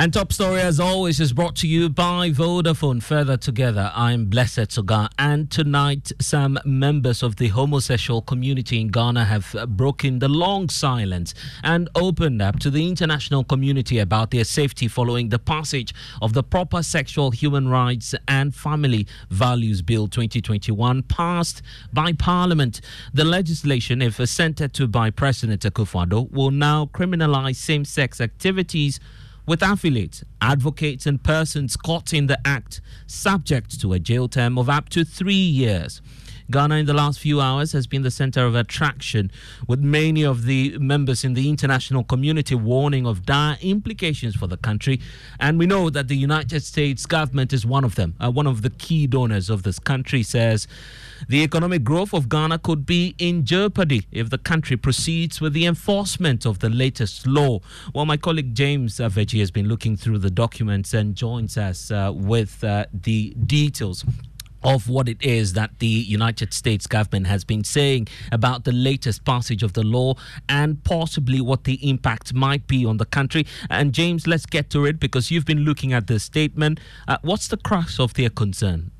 And top story, as always, is brought to you by Vodafone. Further together, I'm Blessed Sogah. And tonight, some members of the homosexual community in Ghana have broken the long silence and opened up to the international community about their safety following the passage of the Proper Sexual Human Rights and Family Values Bill 2021, passed by Parliament. The legislation, if assented to by President Akufo-Addo, will now criminalize same-sex activities with affiliates, advocates, and persons caught in the act, subject to a jail term of up to three years. Ghana in the last few hours has been the center of attraction, with many of the members in the international community warning of dire implications for the country. And we know that the United States government is one of them. Uh, one of the key donors of this country says the economic growth of Ghana could be in jeopardy if the country proceeds with the enforcement of the latest law. Well, my colleague James Veji has been looking through the documents and joins us uh, with uh, the details of what it is that the United States government has been saying about the latest passage of the law and possibly what the impact might be on the country. And James, let's get to it because you've been looking at the statement. Uh, what's the crux of their concern?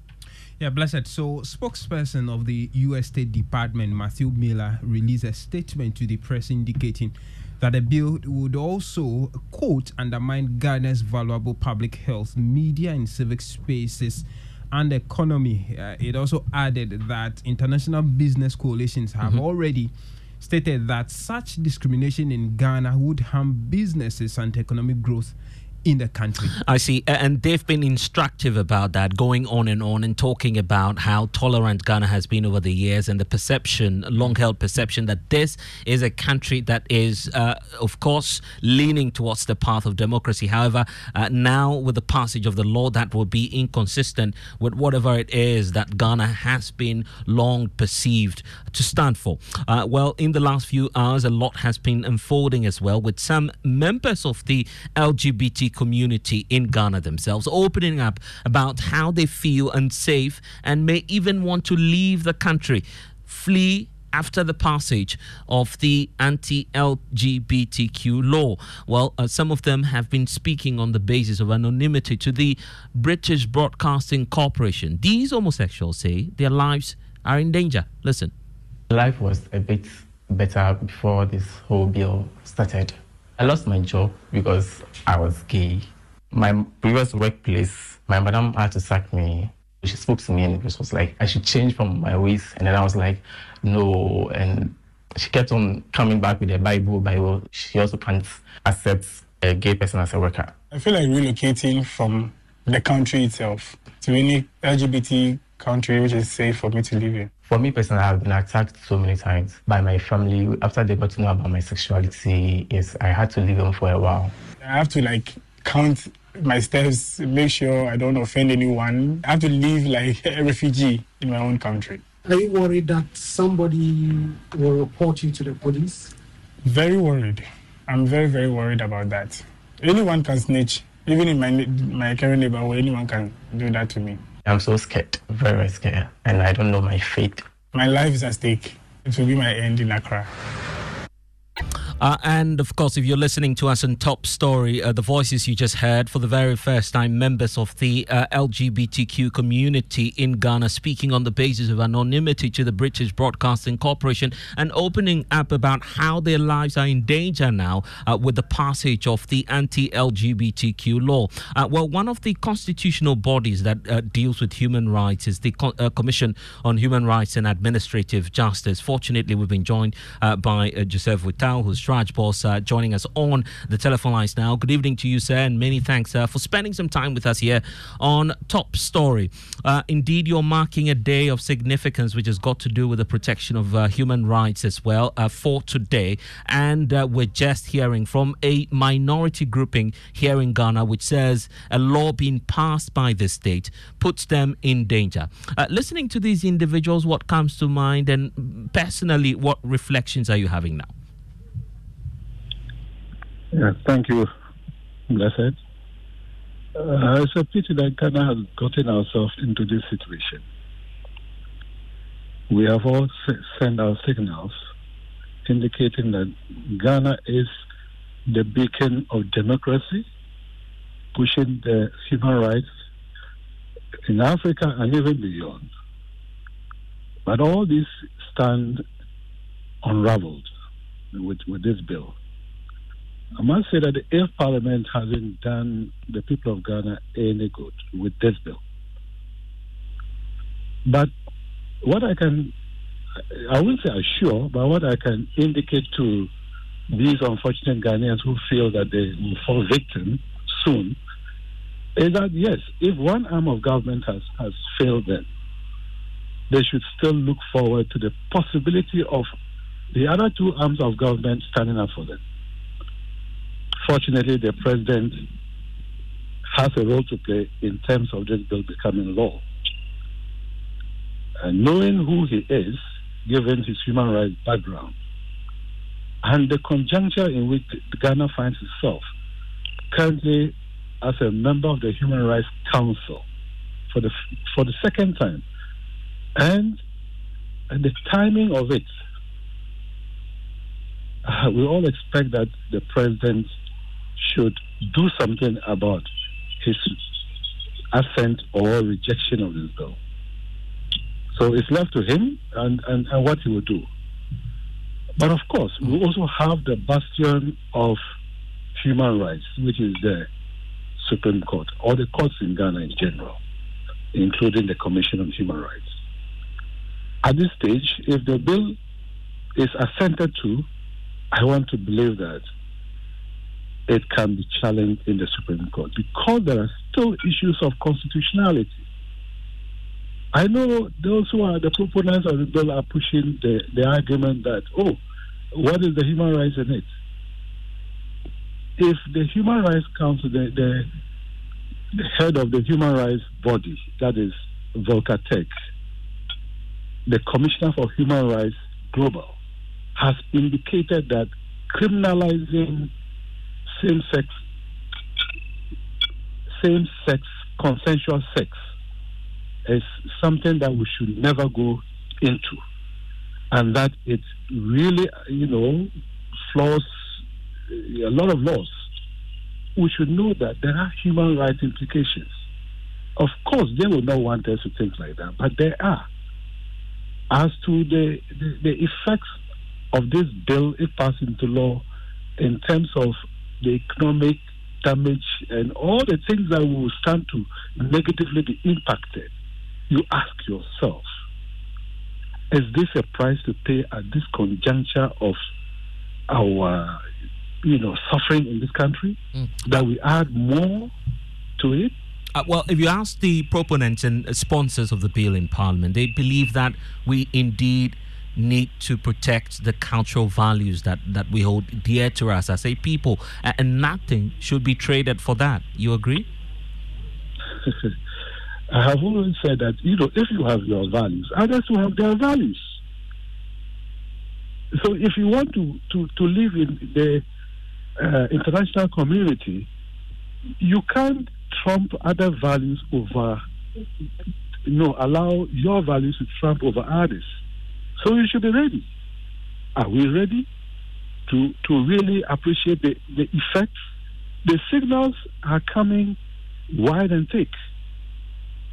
Yeah, blessed. So, spokesperson of the U.S. State Department, Matthew Miller, released a statement to the press indicating that the bill would also, quote, undermine Ghana's valuable public health, media, and civic spaces and economy. Uh, it also added that international business coalitions have mm-hmm. already stated that such discrimination in Ghana would harm businesses and economic growth in the country. I see. And they've been instructive about that, going on and on and talking about how tolerant Ghana has been over the years and the perception, long held perception, that this is a country that is, uh, of course, leaning towards the path of democracy. However, uh, now with the passage of the law, that will be inconsistent with whatever it is that Ghana has been long perceived to stand for. Uh, well, in the last few hours, a lot has been unfolding as well, with some members of the LGBT community in Ghana themselves, opening up about how they feel unsafe and may even want to leave the country, flee after the passage of the anti LGBTQ law. Well, uh, some of them have been speaking on the basis of anonymity to the British Broadcasting Corporation. These homosexuals say their lives are in danger. Listen. Life was a bit better before this whole bill started. I lost my job because I was gay. My previous workplace, my madam had to sack me. She spoke to me and it was like, I should change from my ways. And then I was like, no. And she kept on coming back with the Bible, Bible. She also can't accept a gay person as a worker. I feel like relocating from the country itself to any LGBT country which is safe for me to live in. For me personally, I've been attacked so many times by my family. After they got to know about my sexuality, yes, I had to leave them for a while. I have to like count my steps, make sure I don't offend anyone. I have to live like a refugee in my own country. Are you worried that somebody will report you to the police? Very worried. I'm very, very worried about that. Anyone can snitch. Even in my my current neighborhood, anyone can do that to me. I'm so scared, very, very scared, and I don't know my fate. My life is at stake. It will be my end in Accra. Uh, and of course, if you're listening to us on Top Story, uh, the voices you just heard for the very first time, members of the uh, LGBTQ community in Ghana speaking on the basis of anonymity to the British Broadcasting Corporation and opening up about how their lives are in danger now uh, with the passage of the anti LGBTQ law. Uh, well, one of the constitutional bodies that uh, deals with human rights is the Co- Commission on Human Rights and Administrative Justice. Fortunately, we've been joined by Joseph Whittal, who's CHRAJ uh, joining us on the telephone lines now. Good evening to you, sir, and many thanks uh, for spending some time with us here on Top Story. Uh, indeed, you're marking a day of significance which has got to do with the protection of uh, human rights as well uh, for today. And uh, we're just hearing from a minority grouping here in Ghana which says a law being passed by the state puts them in danger. listening to these individuals, what comes to mind, and personally, what reflections are you having now? Yeah, thank you, Blessed. Uh, it's a pity that Ghana has gotten ourselves into this situation. We have all sent our signals indicating that Ghana is the beacon of democracy, pushing the human rights in Africa and even beyond. But all this stand unraveled with, with this bill. I must say that if Parliament hasn't done the people of Ghana any good with this bill. But what I can, I won't say assure, but what I can indicate to these unfortunate Ghanaians who feel that they will fall victim soon is that yes, if one arm of government has, has failed them, they should still look forward to the possibility of the other two arms of government standing up for them. Fortunately, the president has a role to play in terms of this bill becoming law. And knowing who he is, given his human rights background, and the conjuncture in which Ghana finds itself, currently as a member of the Human Rights Council for the for the second time, and, and the timing of it, uh, we all expect that the president should do something about his assent or rejection of this bill. So it's left to him and, and, and what he will do. But of course, we also have the bastion of human rights, which is the Supreme Court, or the courts in Ghana in general, including the Commission on Human Rights. At this stage, if the bill is assented to, I want to believe that it can be challenged in the Supreme Court because there are still issues of constitutionality. I know those who are the proponents of the bill are pushing the, the argument that, oh, what is the human rights in it? If the Human Rights Council, the, the, the head of the human rights body, that is Volker Turk, the Commissioner for Human Rights Global, has indicated that criminalizing same-sex same-sex consensual sex is something that we should never go into, and that it really, you know, flaws eh, a lot of laws. We should know that there are human rights implications. Of course, they will not want us to think like that, but there are. As to the, the, the effects of this bill, if passed into law, in terms of the economic damage and all the things that will stand to negatively be impacted, you ask yourself, is this a price to pay at this conjuncture of our, you know, suffering in this country? Mm. That we add more to it? Uh, well, if you ask the proponents and sponsors of the bill in Parliament, they believe that we indeed need to protect the cultural values that, that we hold dear to us as a people, and nothing should be traded for that. You agree? I have always said that you know if you have your values, others will have their values. So if you want to to, to live in the uh, international community, you can't trump other values over. You know, allow your values to trump over others. So you should be ready. Are we ready to to really appreciate the, the effects? The signals are coming wide and thick.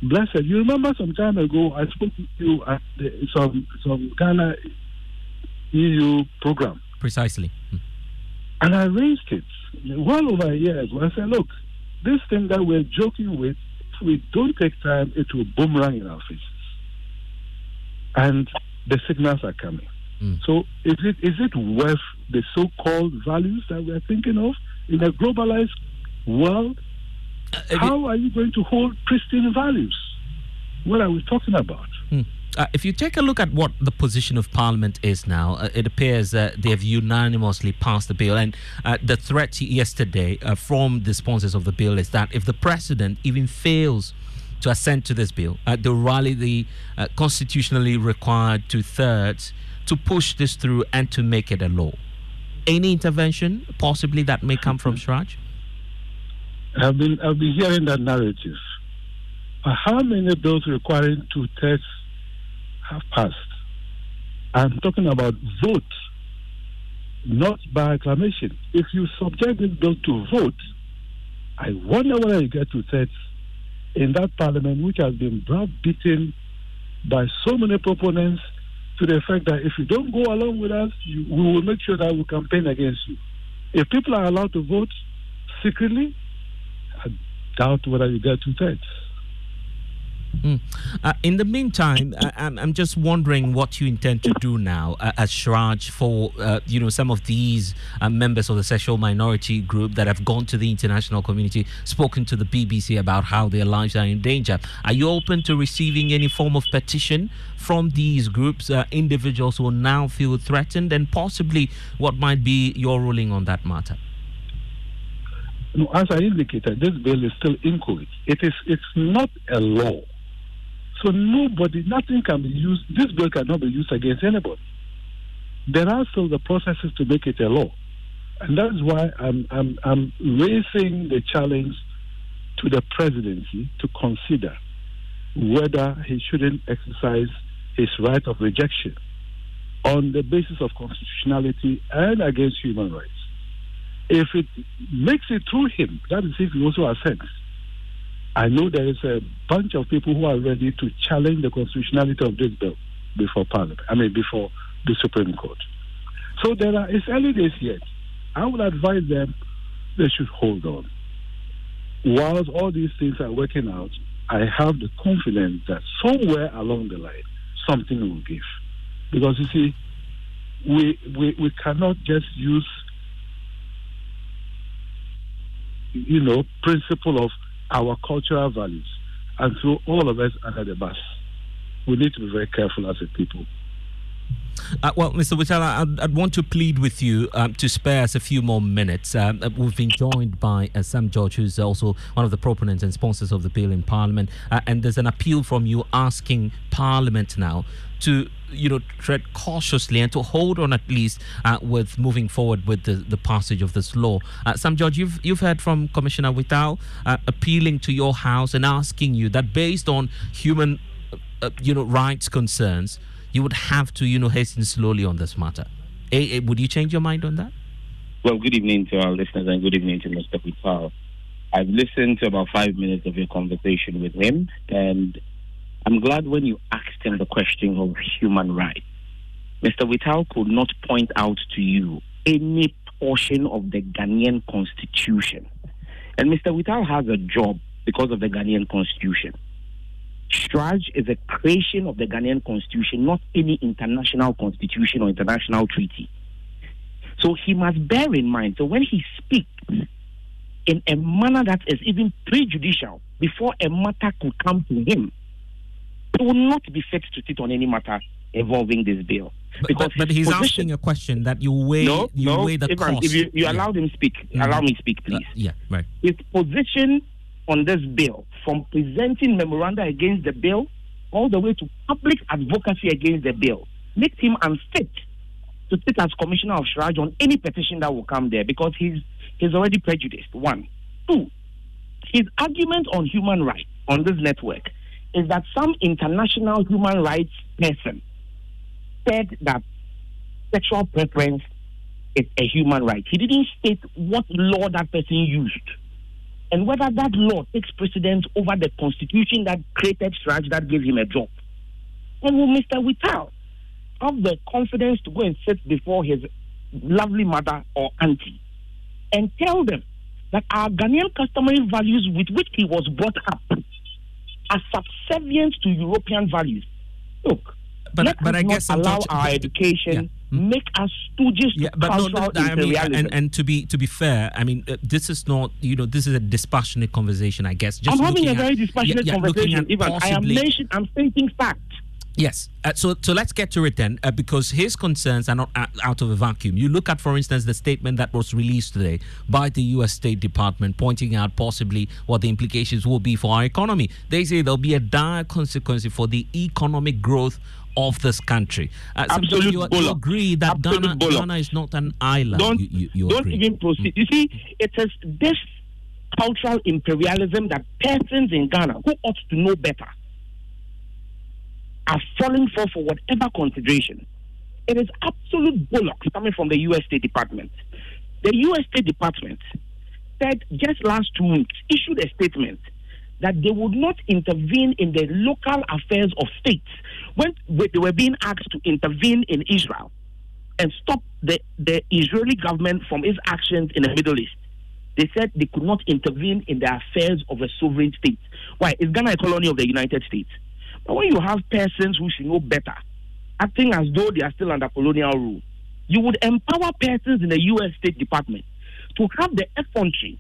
Blessed. You remember some time ago I spoke to you at the, some some Ghana EU program. Precisely. Hmm. And I raised it well over a year ago. I said, look, this thing that we're joking with, if we don't take time, it will boomerang in our faces. And the signals are coming. Mm. So is it is it worth the so-called values that we're thinking of in a globalized world? Uh, How are you going to hold pristine values? What are we talking about? Mm. Uh, if you take a look at what the position of Parliament is now, uh, it appears that they have unanimously passed the bill. And uh, the threat yesterday uh, from the sponsors of the bill is that if the president even fails to assent to this bill. Uh, they'll rally the uh, constitutionally required two thirds to push this through and to make it a law. Any intervention possibly that may come from CHRAJ? I've been I've been hearing that narrative. How many bills requiring two thirds have passed? I'm talking about vote, not by acclamation. If you subject this bill to vote, I wonder whether you get two thirds in that parliament, which has been browbeaten by so many proponents to the effect that if you don't go along with us, you, we will make sure that we campaign against you. If people are allowed to vote secretly, I doubt whether you get two thirds. Mm. Uh, in the meantime, I, am I'm just wondering what you intend to do now uh, as CHRAJ for uh, you know some of these uh, members of the sexual minority group that have gone to the international community, spoken to the BBC about how their lives are in danger. Are you open to receiving any form of petition from these groups, uh, individuals who now feel threatened, and possibly what might be your ruling on that matter? No, as I indicated, this bill is still inchoate. It is it's not a law. So nobody, nothing can be used, this bill cannot be used against anybody. There are still the processes to make it a law. And that's why I'm, I'm, I'm raising the challenge to the presidency to consider whether he shouldn't exercise his right of rejection on the basis of constitutionality and against human rights. If it makes it through him, that is if he also assents, I know there is a bunch of people who are ready to challenge the constitutionality of this bill before Parliament. I mean, before the Supreme Court. So there are. It's early days yet. I would advise them they should hold on. Whilst all these things are working out, I have the confidence that somewhere along the line something will give. Because you see, we we, we cannot just use you know principle of our cultural values and throw all of us under the bus. We need to be very careful as a people. Uh, well, Mr. Whittal, I'd, I'd, want to plead with you um, to spare us a few more minutes. Um, uh, we've been joined by uh, Sam George, who's also one of the proponents and sponsors of the bill in Parliament. Uh, and there's an appeal from you asking Parliament now to you know tread cautiously and to hold on at least uh, with moving forward with the, the passage of this law. Uh, Sam George, you've you've heard from Commissioner Whittal uh, appealing to your house and asking you that based on human uh, you know rights concerns, you would have to you know hasten slowly on this matter. A, a, would you change your mind on that? Well, good evening to our listeners and good evening to Mr. Whittal. I've listened to about five minutes of your conversation with him, and I'm glad when you asked him the question of human rights. Mr. Whittal could not point out to you any portion of the Ghanaian constitution. And Mr. Whittal has a job because of the Ghanaian constitution. CHRAJ is a creation of the Ghanaian constitution, not any international constitution or international treaty. So he must bear in mind. So when he speaks in a manner that is even prejudicial before a matter could come to him, it will not be fit to sit on any matter involving this bill. But, but, but he's position, asking a question that you weigh, no, you no, weigh the if, cost. If you, you yeah. allow him speak, mm-hmm. allow me speak, please. Uh, yeah, right. His position on this bill, from presenting memoranda against the bill all the way to public advocacy against the bill, makes him unfit to sit as commissioner of CHRAJ on any petition that will come there because he's he's already prejudiced. One, two, his argument on human rights on this network is that some international human rights person said that sexual preference is a human right. He didn't state what law that person used and whether that law takes precedence over the constitution that created CHRAJ that gave him a job. And will Mr. Whittal have the confidence to go and sit before his lovely mother or auntie and tell them that our Ghanaian customary values with which he was brought up are subservient to European values. Look, but, let but us I guess allow our education yeah. Hmm? make us stooges yeah, to but cultural no, I mean, and, and to be to be fair, I mean, uh, this is not you know this is a dispassionate conversation. I guess. Just I'm having a very dispassionate yeah, conversation. Even I am mentioning, I'm stating facts. Yes. Uh, so, so let's get to it then, uh, because his concerns are not out of a vacuum. You look at, for instance, the statement that was released today by the U.S. State Department, pointing out possibly what the implications will be for our economy. They say there'll be a dire consequence for the economic growth of this country. Uh, Absolute you, you, agree that Ghana, Ghana, is not an island. Don't, you, you don't even proceed. Mm. You see, it is this cultural imperialism that persons in Ghana who ought to know better are falling for for whatever consideration. It is absolute bollocks coming from the U.S. State Department. The U.S. State Department said just last two weeks, issued a statement that they would not intervene in the local affairs of states when they were being asked to intervene in Israel and stop the, the Israeli government from its actions in the Middle East. They said they could not intervene in the affairs of a sovereign state. Why? Is Ghana a colony of the United States? But when you have persons who should know better, acting as though they are still under colonial rule, you would empower persons in the U.S. State Department to have the effrontery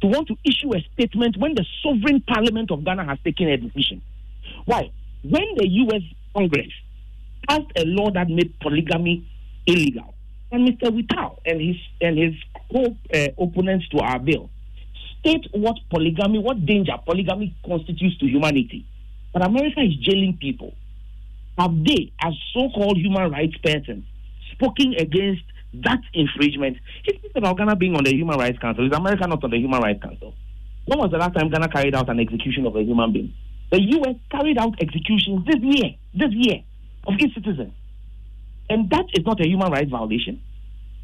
to want to issue a statement when the sovereign parliament of Ghana has taken a decision. Why? When the U.S. Congress passed a law that made polygamy illegal, and Mr. Whittal and his and his co-opponents uh, to our bill state what polygamy, what danger polygamy constitutes to humanity. But America is jailing people. Have they, as so-called human rights persons, spoken against that infringement? He speaks about Ghana being on the Human Rights Council. Is America not on the Human Rights Council? When was the last time Ghana carried out an execution of a human being? The U.S. carried out executions this year, this year, of its citizens. And that is not a human rights violation.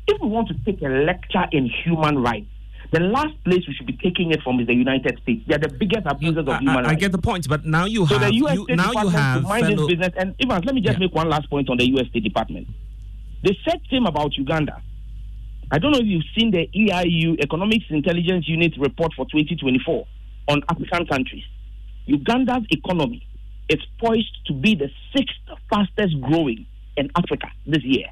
If we want to take a lecture in human rights, the last place we should be taking it from is the United States. They are the biggest abusers of human I, rights. I get the point, but now you so have the US you, State now you have to mind fellow, this business. And Evans, let me just Yeah. make one last point on the U.S. State Department. The said same about Uganda. I don't know if you've seen the EIU Economics Intelligence Unit report for 2024 on African countries. Uganda's economy is poised to be the sixth fastest growing in Africa this year.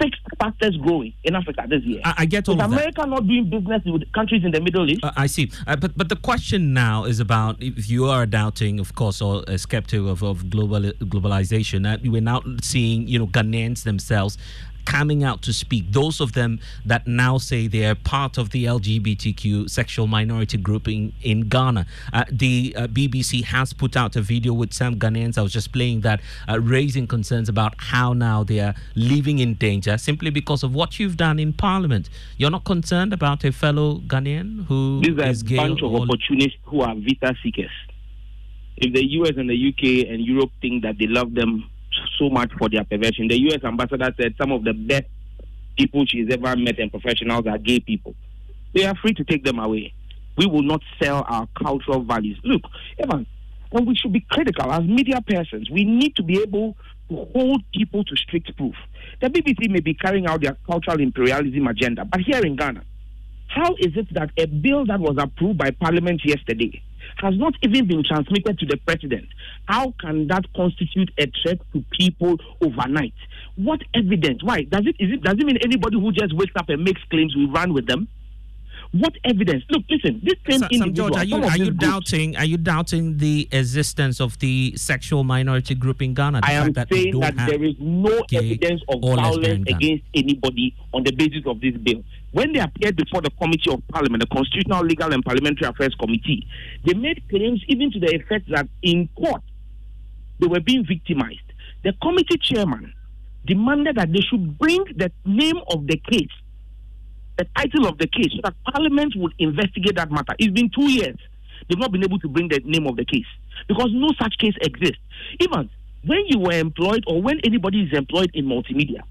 Sixth fastest growing in Africa this year. I, I get all Is of that. America not doing business with countries in the Middle East? Uh, I see, uh, but but the question now is about if you are doubting, of course, or a skeptic of, of global globalization. Uh, we're now seeing, you know, Ghanaians themselves coming out to speak. Those of them that now say they are part of the LGBTQ sexual minority group in, in Ghana. Uh, the uh, BBC has put out a video with some Ghanaians. I was just playing that, uh, raising concerns about how now they are living in danger simply because of what you've done in Parliament. You're not concerned about a fellow Ghanaian who These are is a bunch of opportunists who are visa seekers. If the US and the UK and Europe think that they love them so much for their perversion, the US ambassador said some of the best people she's ever met and professionals are gay people. They are free to take them away. We will not sell our cultural values. Look, Evan, and we should be critical as media persons. We need to be able to hold people to strict proof. The BBC may be carrying out their cultural imperialism agenda, but here in Ghana, how is it that a bill that was approved by Parliament yesterday has not even been transmitted to the president? How can that constitute a threat to people overnight? What evidence? Why does it? Is it does it mean anybody who just wakes up and makes claims we run with them? What evidence? Look, listen. This same Sam, Sam individual. George, are you are you doubting are you doubting the existence of the sexual minority group in Ghana? I am that saying that there is no evidence of violence against anybody on the basis of this bill. When they appeared before the Committee of Parliament, the Constitutional, Legal and Parliamentary Affairs Committee, they made claims even to the effect that in court they were being victimized. The committee chairman demanded that they should bring the name of the case, the title of the case, so that Parliament would investigate that matter. It's been two years. They've not been able to bring the name of the case because no such case exists. Even when you were employed or when anybody is employed in multimedia,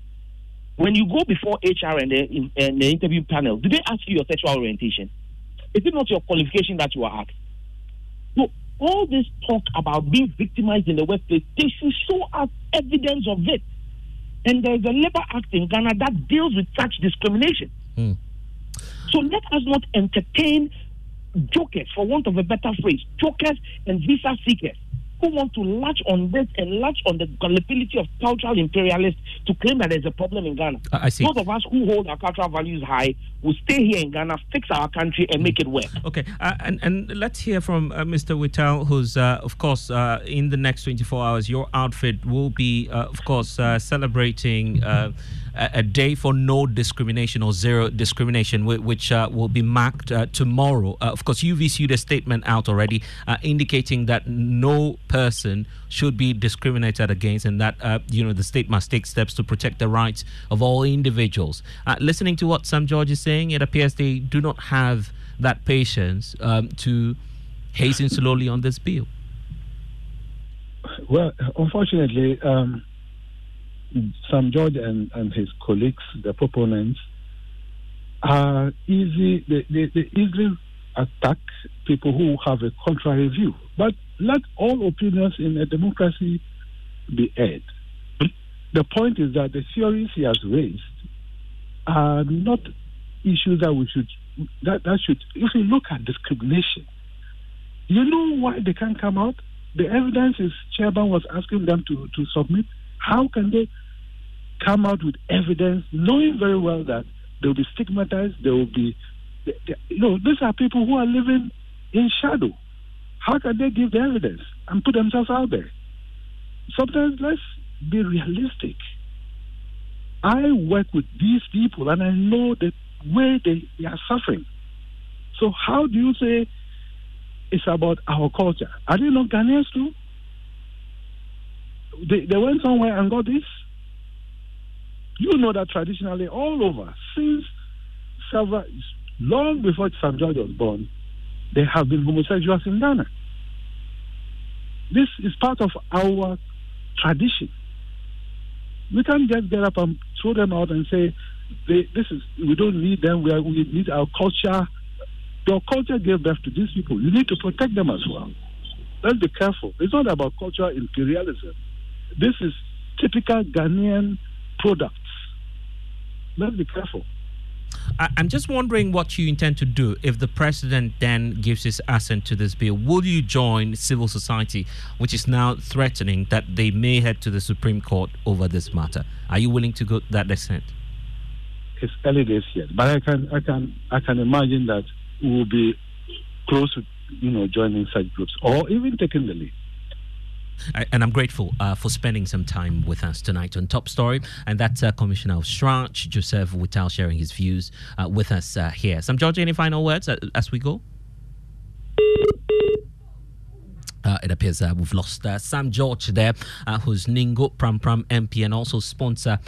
when you go before HR and the, and the interview panel, do they ask you your sexual orientation? Is it not your qualification that you are asked? So all this talk about being victimized in the workplace, they should show us evidence of it. And there's a labor act in Ghana that deals with such discrimination. Hmm. So let us not entertain jokers, for want of a better phrase, jokers and visa seekers who want to latch on this and latch on the gullibility of cultural imperialists to claim that there's a problem in Ghana. I I see. Those of us who hold our cultural values high will stay here in Ghana, fix our country, and make it work. Okay, uh, and and let's hear from uh, Mr. Whittal, who's uh, of course uh, in the next 24 hours. Your outfit will be, uh, of course, uh, celebrating a, day for no discrimination or zero discrimination, which will be marked tomorrow. Of course, you've issued a statement out already, indicating that no person should be discriminated against, and that you know the state must take steps to protect the rights of all individuals. Listening to what Sam George is saying, it appears they do not have that patience um, to hasten slowly on this bill. Well, unfortunately, um, Sam George and, and his colleagues, the proponents, are easy, they, they, they easily attack people who have a contrary view. But let all opinions in a democracy be heard. The point is that the theories he has raised are not issues that we should that, that should if you look at discrimination, you know why they can't come out? The evidence is chairman was asking them to, to submit. How can they come out with evidence knowing very well that they will be stigmatized, they will be they, they, you know, these are people who are living in shadow. How can they give the evidence and put themselves out there? Sometimes let's be realistic. I work with these people and I know the way they, they are suffering. So how do you say it's about our culture? Are they not Ghanaians too? They, they went somewhere and got this. You know that traditionally all over, since several, long before Sam George was born, there have been homosexuals in Ghana. This is part of our tradition. We can't just get up and throw them out and say, they, "This is we don't need them. We, are, we need our culture." Your culture gave birth to these people. You need to protect them as well. Let's be careful. It's not about cultural imperialism. This is typical Ghanaian products. Let's be careful. I- I'm just wondering what you intend to do if the president then gives his assent to this bill. Will you join civil society, which is now threatening that they may head to the Supreme Court over this matter? Are you willing to go that extent? It's early days yet, but I can I can I can imagine that we will be close to you know joining such groups or even taking the lead. And I'm grateful uh, for spending some time with us tonight on Top Story. And that's uh, Commissioner of CHRAJ, Joseph Whittal, sharing his views uh, with us uh, here. Sam George, any final words uh, as we go? Uh, it appears uh, we've lost uh, Sam George there, uh, who's Ningo Prampram MP and also sponsor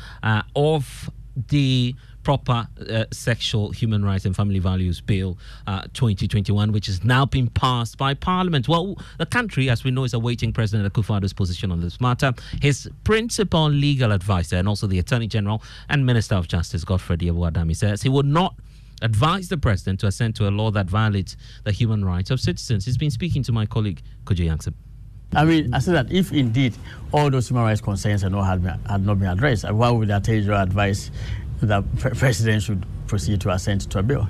of the proper uh, sexual human rights and family values bill uh, 2021 which has now been passed by parliament. Well the country as we know is awaiting president akufo-addo's position on this matter. His principal legal advisor and also the attorney general and minister of justice Godfred Dame says he would not advise the president to assent to a law that violates the human rights of citizens. He's been speaking to my colleague Kojo Yankson I mean, I said that if indeed all those human rights concerns had not, had not been addressed, why would the Attorney General advise that pre- President should proceed to assent to a bill?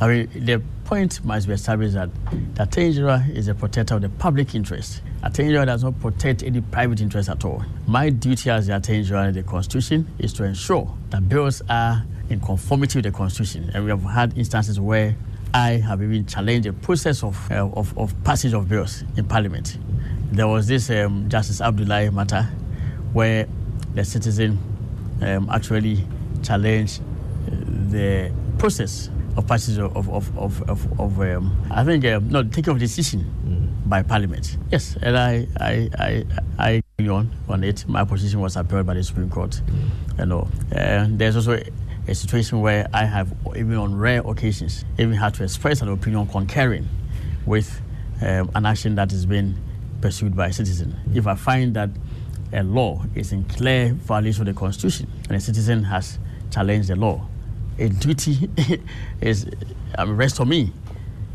I mean, the point must be established that the Attorney General is a protector of the public interest. Attorney General does not protect any private interest at all. My duty as the Attorney General in the Constitution is to ensure that bills are in conformity with the Constitution. And we have had instances where I have even challenged the process of, uh, of, of passage of bills in Parliament. There was this um, Justice Abdulai matter where the citizen um, actually challenged uh, the process of passage of, of, of, of, of, of um, I think, um, no, taking of decision by Parliament. Yes, and I, I, I, I agree on, on it. My position was upheld by the Supreme Court. You know, and there's also a, a situation where I have, even on rare occasions, even had to express an opinion concurring with um, an action that is being pursued by a citizen. If I find that a law is in clear violation of the Constitution and a citizen has challenged the law, a duty is um, rests on me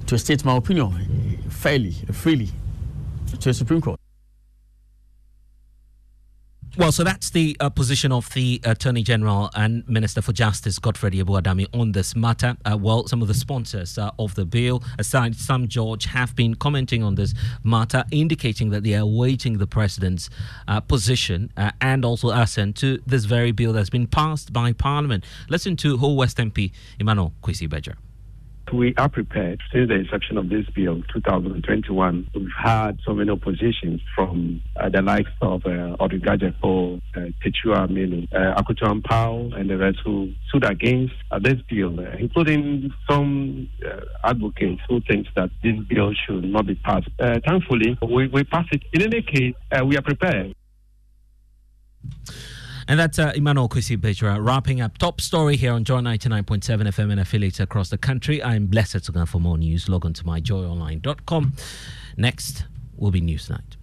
to state my opinion fairly, freely to the Supreme Court. Well, so that's the uh, position of the Attorney General and Minister for Justice, Godfred Dame, on this matter. Uh, well, some of the sponsors uh, of the bill, aside Sam George, have been commenting on this matter, indicating that they are awaiting the President's uh, position uh, and also assent to this very bill that's been passed by Parliament. Listen to Ho West MP Emmanuel Kwesi Bedzrah. We are prepared. Since the inception of this bill, 2021, we've had so many oppositions from uh, the likes of uh, Audrey Gadzekpo, uh, Takyiwaa Manuh, uh, Akoto Ampaw, and the rest who stood against uh, this bill, uh, including some uh, advocates who think that this bill should not be passed. Uh, thankfully, we, we passed it. In any case, we are prepared. And that's uh, Emmanuel Kwesi Bedzrah wrapping up top story here on Joy 99.7 FM and affiliates across the country. I'm blessed to go for more news. Log on to myjoyonline.com. Next will be Newsnight.